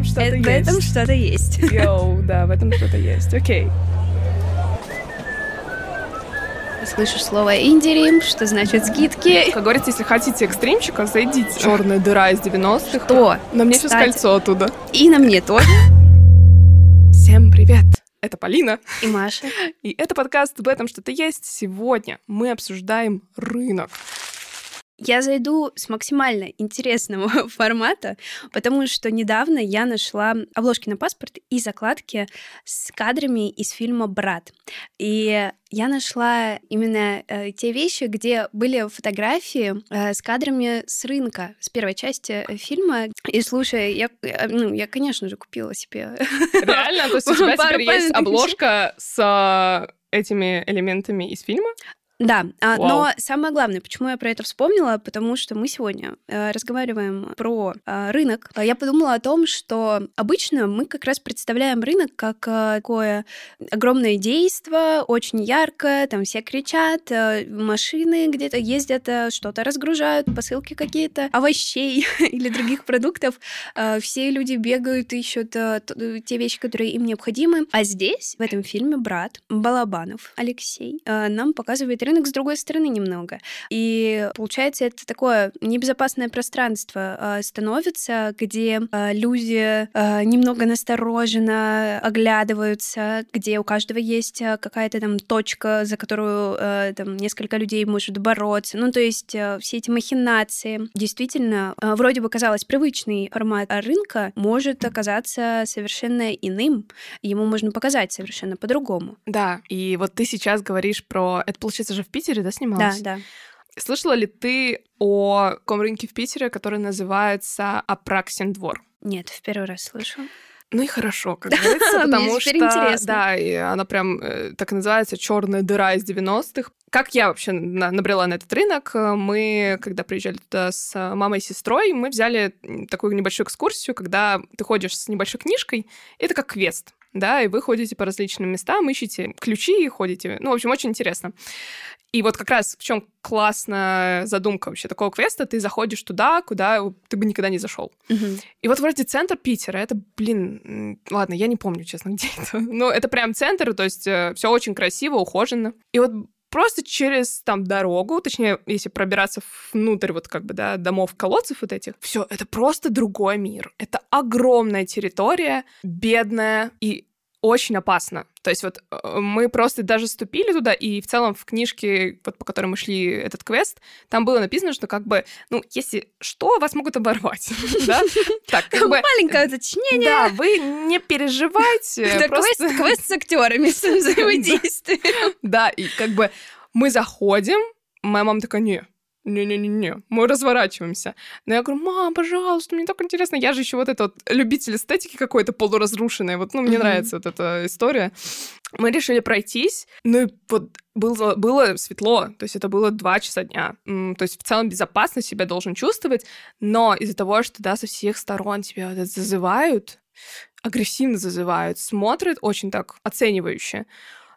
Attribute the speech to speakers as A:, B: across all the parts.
A: этом что-то есть.
B: В этом что-то есть.
A: Йоу, да, в этом что-то есть. Окей.
B: Слышу слово «индирим», что значит скидки.
A: Как говорится, если хотите экстримчика, зайдите. Черная дыра из 90-х.
B: То,
A: На мне сейчас
B: кстати.
A: кольцо оттуда.
B: и на мне тоже.
A: Всем привет! Это Полина,
B: И Маша.
A: и это подкаст «В этом что-то есть». Сегодня мы обсуждаем рынок.
B: Я зайду с максимально интересного формата, потому что недавно я нашла обложки на паспорт и закладки с кадрами из фильма «Брат». И я нашла именно э, те вещи, где были фотографии э, с кадрами с рынка, с первой части э, фильма. И слушай, я, э, ну, я, конечно же, купила себе
A: Реально? То есть у тебя теперь есть обложка с а, этими элементами из фильма?
B: Да, а,
A: Вау.
B: но самое главное, почему я про это вспомнила, потому что мы сегодня э, разговариваем про э, рынок. А Я подумала о том, что обычно мы как раз представляем рынок как э, такое огромное действо, очень яркое, там все кричат, э, машины где-то ездят, э, что-то разгружают, посылки какие-то, овощей или других продуктов. Э, Все люди бегают, ищут э, т- те вещи, которые им необходимы. А здесь, в этом фильме, брат Балабанов Алексей э, нам показывает рынок с другой стороны немного. И получается, это такое небезопасное пространство э, становится, где э, люди э, немного настороженно оглядываются, где у каждого есть какая-то там точка, за которую там несколько людей может бороться. Ну, то есть все эти махинации. Действительно, вроде бы казалось привычный формат рынка может оказаться совершенно иным. Ему можно показать совершенно по-другому.
A: Да. И вот ты сейчас говоришь про... Это, получается, же в Питере, да,
B: Да,
A: снималось?
B: да.
A: Слышала ли ты о таком рынке в Питере, который называется Апраксин двор?
B: Нет, в первый раз слышу.
A: Ну и хорошо, как говорится, потому что
B: интересно.
A: да, и она прям э, так и называется черная дыра из 90-х. Как я вообще на- набрела на этот рынок? Мы, когда приезжали туда с мамой и сестрой, мы взяли такую небольшую экскурсию, когда ты ходишь с небольшой книжкой, это как квест. Да, и вы ходите по различным местам, ищете ключи и ходите. Ну, в общем, очень интересно. И вот как раз в чем классная задумка вообще такого квеста, ты заходишь туда, куда ты бы никогда не зашел.
B: Мгм.
A: И вот вроде центр Питера, это, блин, ладно, я не помню, честно, где это. Но это прям центр, то есть все очень красиво, ухоженно. И вот просто через там дорогу, точнее, если пробираться внутрь вот как бы, да, домов, колодцев вот этих, все, это просто другой мир. Это огромная территория, бедная и очень опасно. То есть вот э, мы просто даже ступили туда, и в целом в книжке, вот по которой мы шли этот квест, там было написано, что как бы, ну, если что, вас могут оборвать, да? Так, как бы...
B: Маленькое уточнение.
A: Да, вы не переживайте.
B: Это квест с актерами, с взаимодействием.
A: Да, и как бы мы заходим, моя мама такая, не, не-не-не-не, мы разворачиваемся. Но я говорю, мам, пожалуйста, мне так интересно. Я же еще вот этот вот любитель эстетики какой-то полуразрушенной. Вот, ну, мне нравится вот эта история. Мы решили пройтись, ну и вот было, было светло, то есть это было два часа дня. То есть в целом безопасно себя должен чувствовать, но из-за того, что, да, со всех сторон тебя вот это зазывают, агрессивно зазывают, смотрят очень так оценивающе.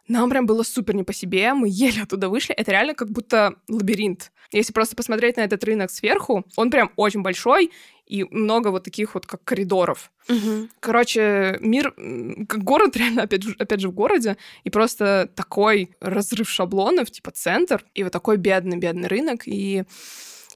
A: Нам прям было супер не по себе, мы еле оттуда вышли. Это реально как будто лабиринт. Если просто посмотреть на этот рынок сверху, он прям очень большой, и много вот таких вот как коридоров.
B: Мгм.
A: Короче, мир, город, реально, опять же, опять же, в городе, и просто такой разрыв шаблонов, типа центр, и вот такой бедный-бедный рынок, и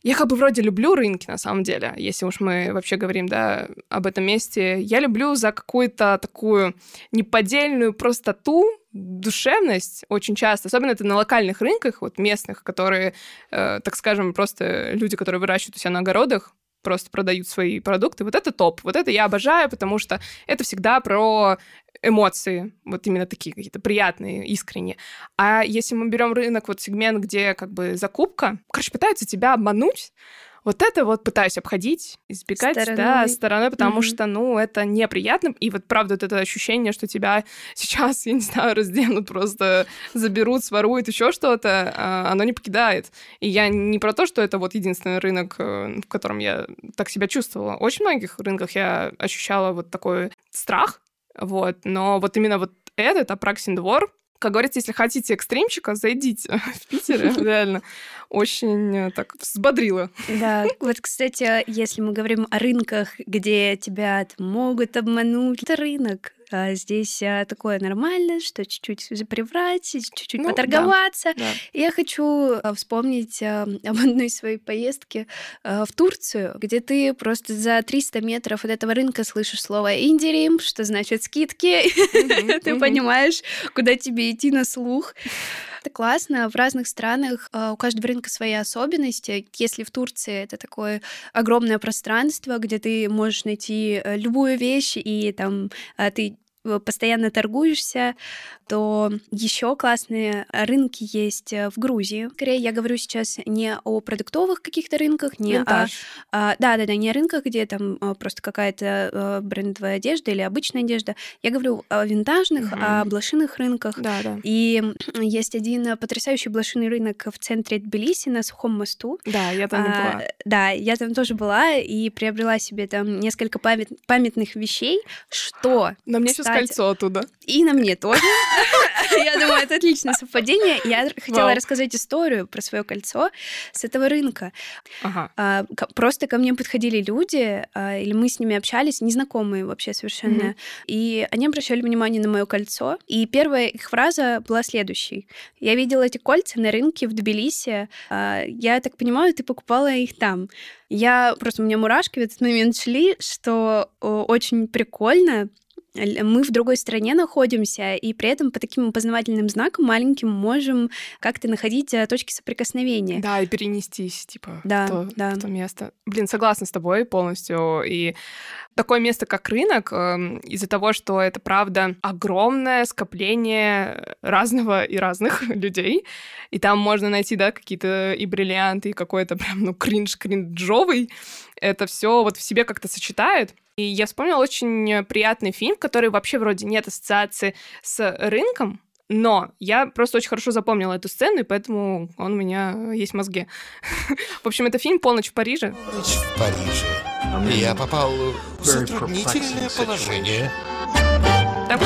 A: я как бы вроде люблю рынки, на самом деле, если уж мы вообще говорим, да, об этом месте. Я люблю за какую-то такую неподдельную простоту, душевность очень часто, особенно это на локальных рынках, вот местных, которые, э, так скажем, просто люди, которые выращивают у себя на огородах, просто продают свои продукты. Вот это топ. Вот это я обожаю, потому что это всегда про эмоции, вот именно такие какие-то приятные, искренние. А если мы берем рынок, вот сегмент, где как бы закупка, короче, пытаются тебя обмануть, вот это вот пытаюсь обходить, избегать, да,
B: Стороной.
A: стороной, потому
B: Мгм.
A: что, ну, это неприятно. И вот, правда, вот это ощущение, что тебя сейчас, я не знаю, разденут, просто заберут, своруют, еще что-то, а, оно не покидает. И я не про то, что это вот единственный рынок, э, в котором я так себя чувствовала. Очень многих рынках я ощущала вот такой страх, вот, но вот именно вот этот Апраксин двор, Как говорится, если хотите экстримчика, зайдите в Питере, реально. Очень э, так взбодрило.
B: Да, вот, кстати, если мы говорим о рынках, где тебя могут обмануть, это рынок здесь а, такое нормально, что чуть-чуть приврать, чуть-чуть ну, поторговаться. Да, да. Я хочу а, вспомнить а, об одной своей поездке а, в Турцию, где ты просто за 300 метров от этого рынка слышишь слово «индирим», что значит «скидки», ты понимаешь, куда тебе идти на слух это классно. В разных странах э, у каждого рынка свои особенности. Если в Турции это такое огромное пространство, где ты можешь найти э, любую вещь, и там э, ты постоянно торгуешься, то еще классные рынки есть э, в Грузии. Скорее, я говорю сейчас не о продуктовых каких-то рынках, не
A: Винтаж.
B: о... А, да, да, да, не о рынках, где там а, просто какая-то а, брендовая одежда или обычная одежда. Я говорю о винтажных, угу. о блошиных рынках.
A: Да, да.
B: И есть один потрясающий блошиный рынок в центре Тбилиси на Сухом мосту.
A: Да, я там а, была.
B: Да, я там тоже была и приобрела себе там несколько памят... памятных вещей, что...
A: На мне сейчас кольцо оттуда.
B: И на мне тоже. Я думаю, это отличное совпадение. Я хотела рассказать историю про свое кольцо с этого рынка. А, просто ко мне подходили люди, а, или мы с ними общались, незнакомые вообще совершенно, и они обращали внимание на мое кольцо. И первая их фраза была следующей. Я видела эти кольца на рынке в Тбилиси. А, я так понимаю, ты покупала их там. Я просто, у меня мурашки в этот момент шли, что очень прикольно, мы в другой стране находимся, и при этом по таким опознавательным знакам маленьким можем как-то находить э, точки соприкосновения.
A: Да, и перенестись, типа,
B: да,
A: в, то,
B: да.
A: в то место. Блин, согласна с тобой полностью. И такое место, как рынок, эм, из-за того, что это, правда, огромное скопление разного и разных людей, и там можно найти, да, какие-то и бриллианты, и какой-то прям, ну, кринж-кринжовый, это все вот в себе как-то сочетает. И я вспомнила очень приятный фильм, который вообще вроде нет ассоциации с рынком, но я просто очень хорошо запомнила эту сцену, и поэтому он у меня есть в мозге. В общем, это фильм «Полночь в Париже».
C: «Полночь в Париже». Я попал в затруднительное положение.
A: Там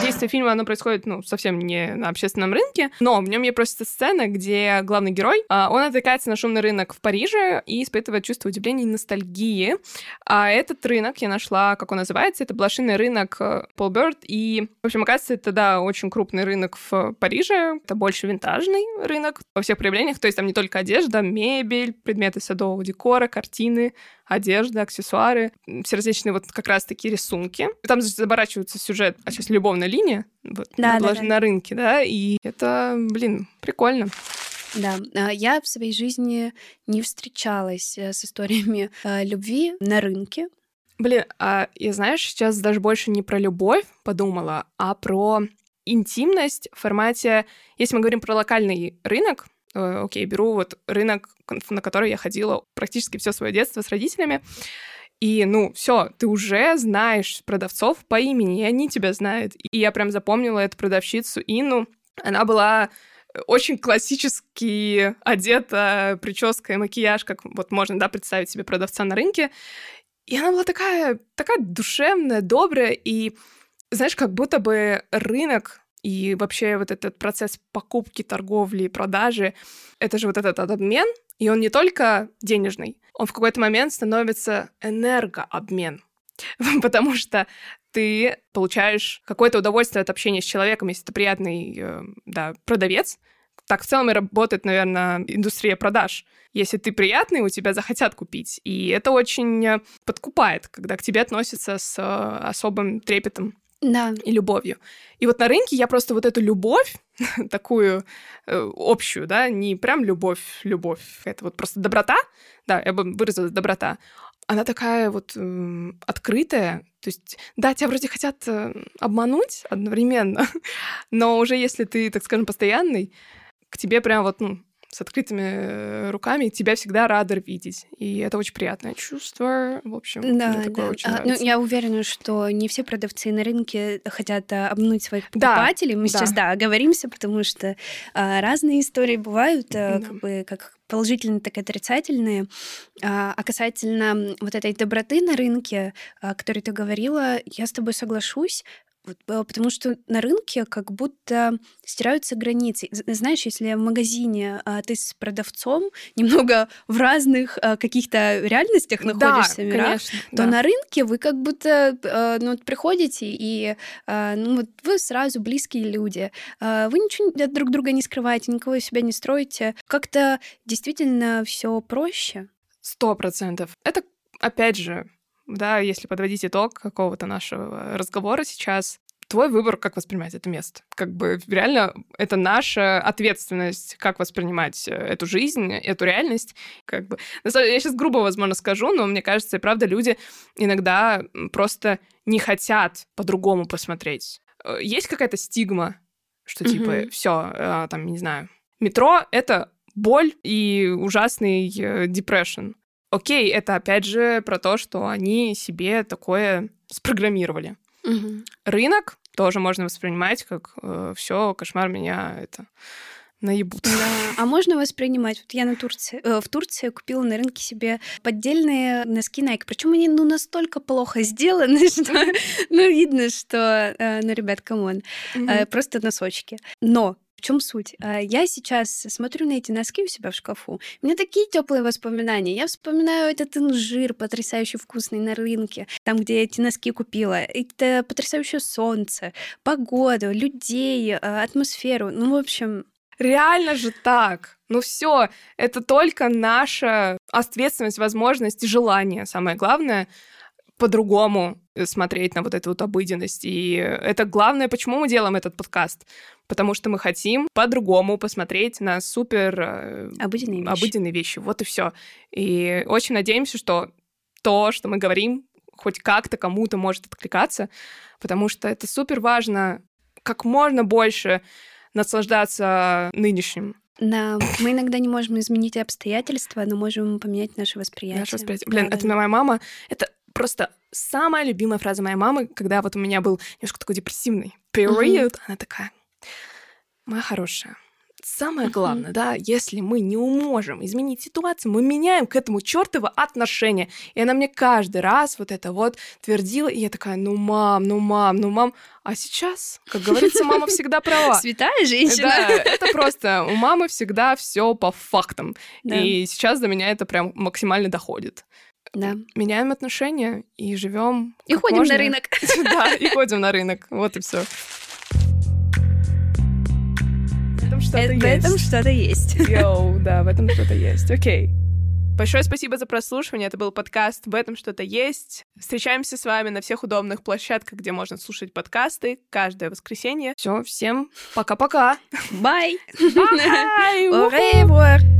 A: действие фильма, оно происходит, ну, совсем не на общественном рынке, но в нем есть просто сцена, где главный герой, а, он отвлекается на шумный рынок в Париже и испытывает чувство удивления и ностальгии. А этот рынок я нашла, как он называется, это блошиный рынок Пол э, и, в общем, оказывается, это, да, очень крупный рынок в Париже, это больше винтажный рынок во всех проявлениях, то есть там не только одежда, мебель, предметы садового декора, картины, одежда, аксессуары, все различные вот как раз-таки рисунки. Там заборачивается сюжет, а сейчас любовная линия, вот, да, на, да, да. на рынке, да, и это, блин, прикольно.
B: Да, а, я в своей жизни не встречалась э, с историями э, любви на рынке.
A: Блин, а я, знаешь, сейчас даже больше не про любовь подумала, а про интимность в формате, если мы говорим про локальный рынок, Э, окей, беру вот рынок, на который я ходила практически все свое детство с родителями, и, ну, все, ты уже знаешь продавцов по имени, и они тебя знают. И я прям запомнила эту продавщицу Инну. Она была очень классически одета, прическа и макияж, как вот можно, да, представить себе продавца на рынке. И она была такая, такая душевная, добрая, и, знаешь, как будто бы рынок и вообще вот этот процесс покупки, торговли и продажи, это же вот этот обмен, и он не только денежный, он в какой-то момент становится энергообмен. Потому что ты получаешь какое-то удовольствие от общения с человеком, если ты приятный э, да, продавец. Так в целом и работает, наверное, индустрия продаж. Если ты приятный, у тебя захотят купить. И это очень э, подкупает, когда к тебе относятся с э, особым трепетом
B: да.
A: и любовью. И вот на рынке я просто вот эту любовь, такую э, общую, да, не прям любовь, любовь, это вот просто доброта, да, я бы выразила доброта, она такая вот открытая, то есть, да, тебя вроде хотят э, обмануть одновременно, но уже если ты, так скажем, постоянный, к тебе прям вот, ну, с открытыми руками, тебя всегда рады видеть. И это очень приятное чувство. В общем, да, мне такое да. очень а,
B: Ну, я уверена, что не все продавцы на рынке хотят а, обмануть своих покупателей. Да, Мы да. сейчас, да, оговоримся, потому что а, разные истории бывают, а, да. как бы как положительные, так и отрицательные. А, а касательно вот этой доброты на рынке, о которой ты говорила, я с тобой соглашусь потому что на рынке как будто стираются границы. Знаешь, если в магазине а, ты с продавцом немного в разных а, каких-то реальностях находишься,
A: да,
B: мирах,
A: конечно,
B: то
A: да.
B: на рынке вы как будто а, ну, вот приходите, и а, ну, вот вы сразу близкие люди. А, вы ничего от друг друга не скрываете, никого из себя не строите. Как-то действительно все проще.
A: Сто процентов. Это, опять же, да, если подводить итог какого-то нашего разговора сейчас, твой выбор, как воспринимать это место. Как бы реально это наша ответственность, как воспринимать э, эту жизнь, эту реальность. Как бы. Я сейчас грубо, возможно, скажу, но мне кажется, и правда, люди иногда просто не хотят по-другому посмотреть. Э, есть какая-то стигма, что типа mm-hmm. все, э, там, не знаю, метро — это боль и ужасный depression окей, это опять же про то, что они себе такое спрограммировали.
B: Угу.
A: Рынок тоже можно воспринимать как э, все, кошмар меня это наебут.
B: Да. А можно воспринимать? Вот я на Турции, э, в Турции купила на рынке себе поддельные носки Nike. Причем они ну настолько плохо сделаны, что ну видно, что э, ну ребят, come on, э, просто носочки. Но в чем суть? А, я сейчас смотрю на эти носки у себя в шкафу. У меня такие теплые воспоминания. Я вспоминаю этот инжир, потрясающе вкусный на рынке, там, где я эти носки купила. Это потрясающее солнце, погоду, людей, а, атмосферу. Ну, в общем,
A: Реально же так. Ну все, это только наша ответственность, возможность и желание, самое главное, по-другому смотреть на вот эту вот обыденность. И это главное, почему мы делаем этот подкаст потому что мы хотим по-другому посмотреть на супер
B: э, обыденные вещи.
A: обыденные вещи. Вот и все. И очень надеемся, что то, что мы говорим, хоть как-то кому-то может откликаться, потому что это супер важно как можно больше наслаждаться нынешним.
B: Да, мы иногда не можем изменить обстоятельства, но можем поменять наше восприятие.
A: Наше восприятие. Блин, да, это да. моя мама. Это просто самая любимая фраза моей мамы, когда вот у меня был немножко такой депрессивный период. Угу. Она такая, Моя хорошая, самое главное, да, если мы не можем изменить ситуацию, мы меняем к этому чертово отношение. И она мне каждый раз вот это вот твердила, и я такая, ну мам, ну мам, ну мам. А сейчас, как говорится, мама всегда права.
B: Святая женщина.
A: Да, это просто у мамы всегда все по фактам. Да. И сейчас до меня это прям максимально доходит.
B: Да.
A: Меняем отношения и живем.
B: И ходим
A: можно.
B: на рынок.
A: Да, и ходим на рынок. Вот и все. этом что-то есть.
B: В этом что-то есть.
A: Йоу, да, в этом что-то есть. Окей. Большое спасибо за прослушивание. Это был подкаст «В этом что-то есть». Встречаемся с вами на всех удобных площадках, где можно слушать подкасты каждое воскресенье. Все, всем пока-пока.
B: Au revoir.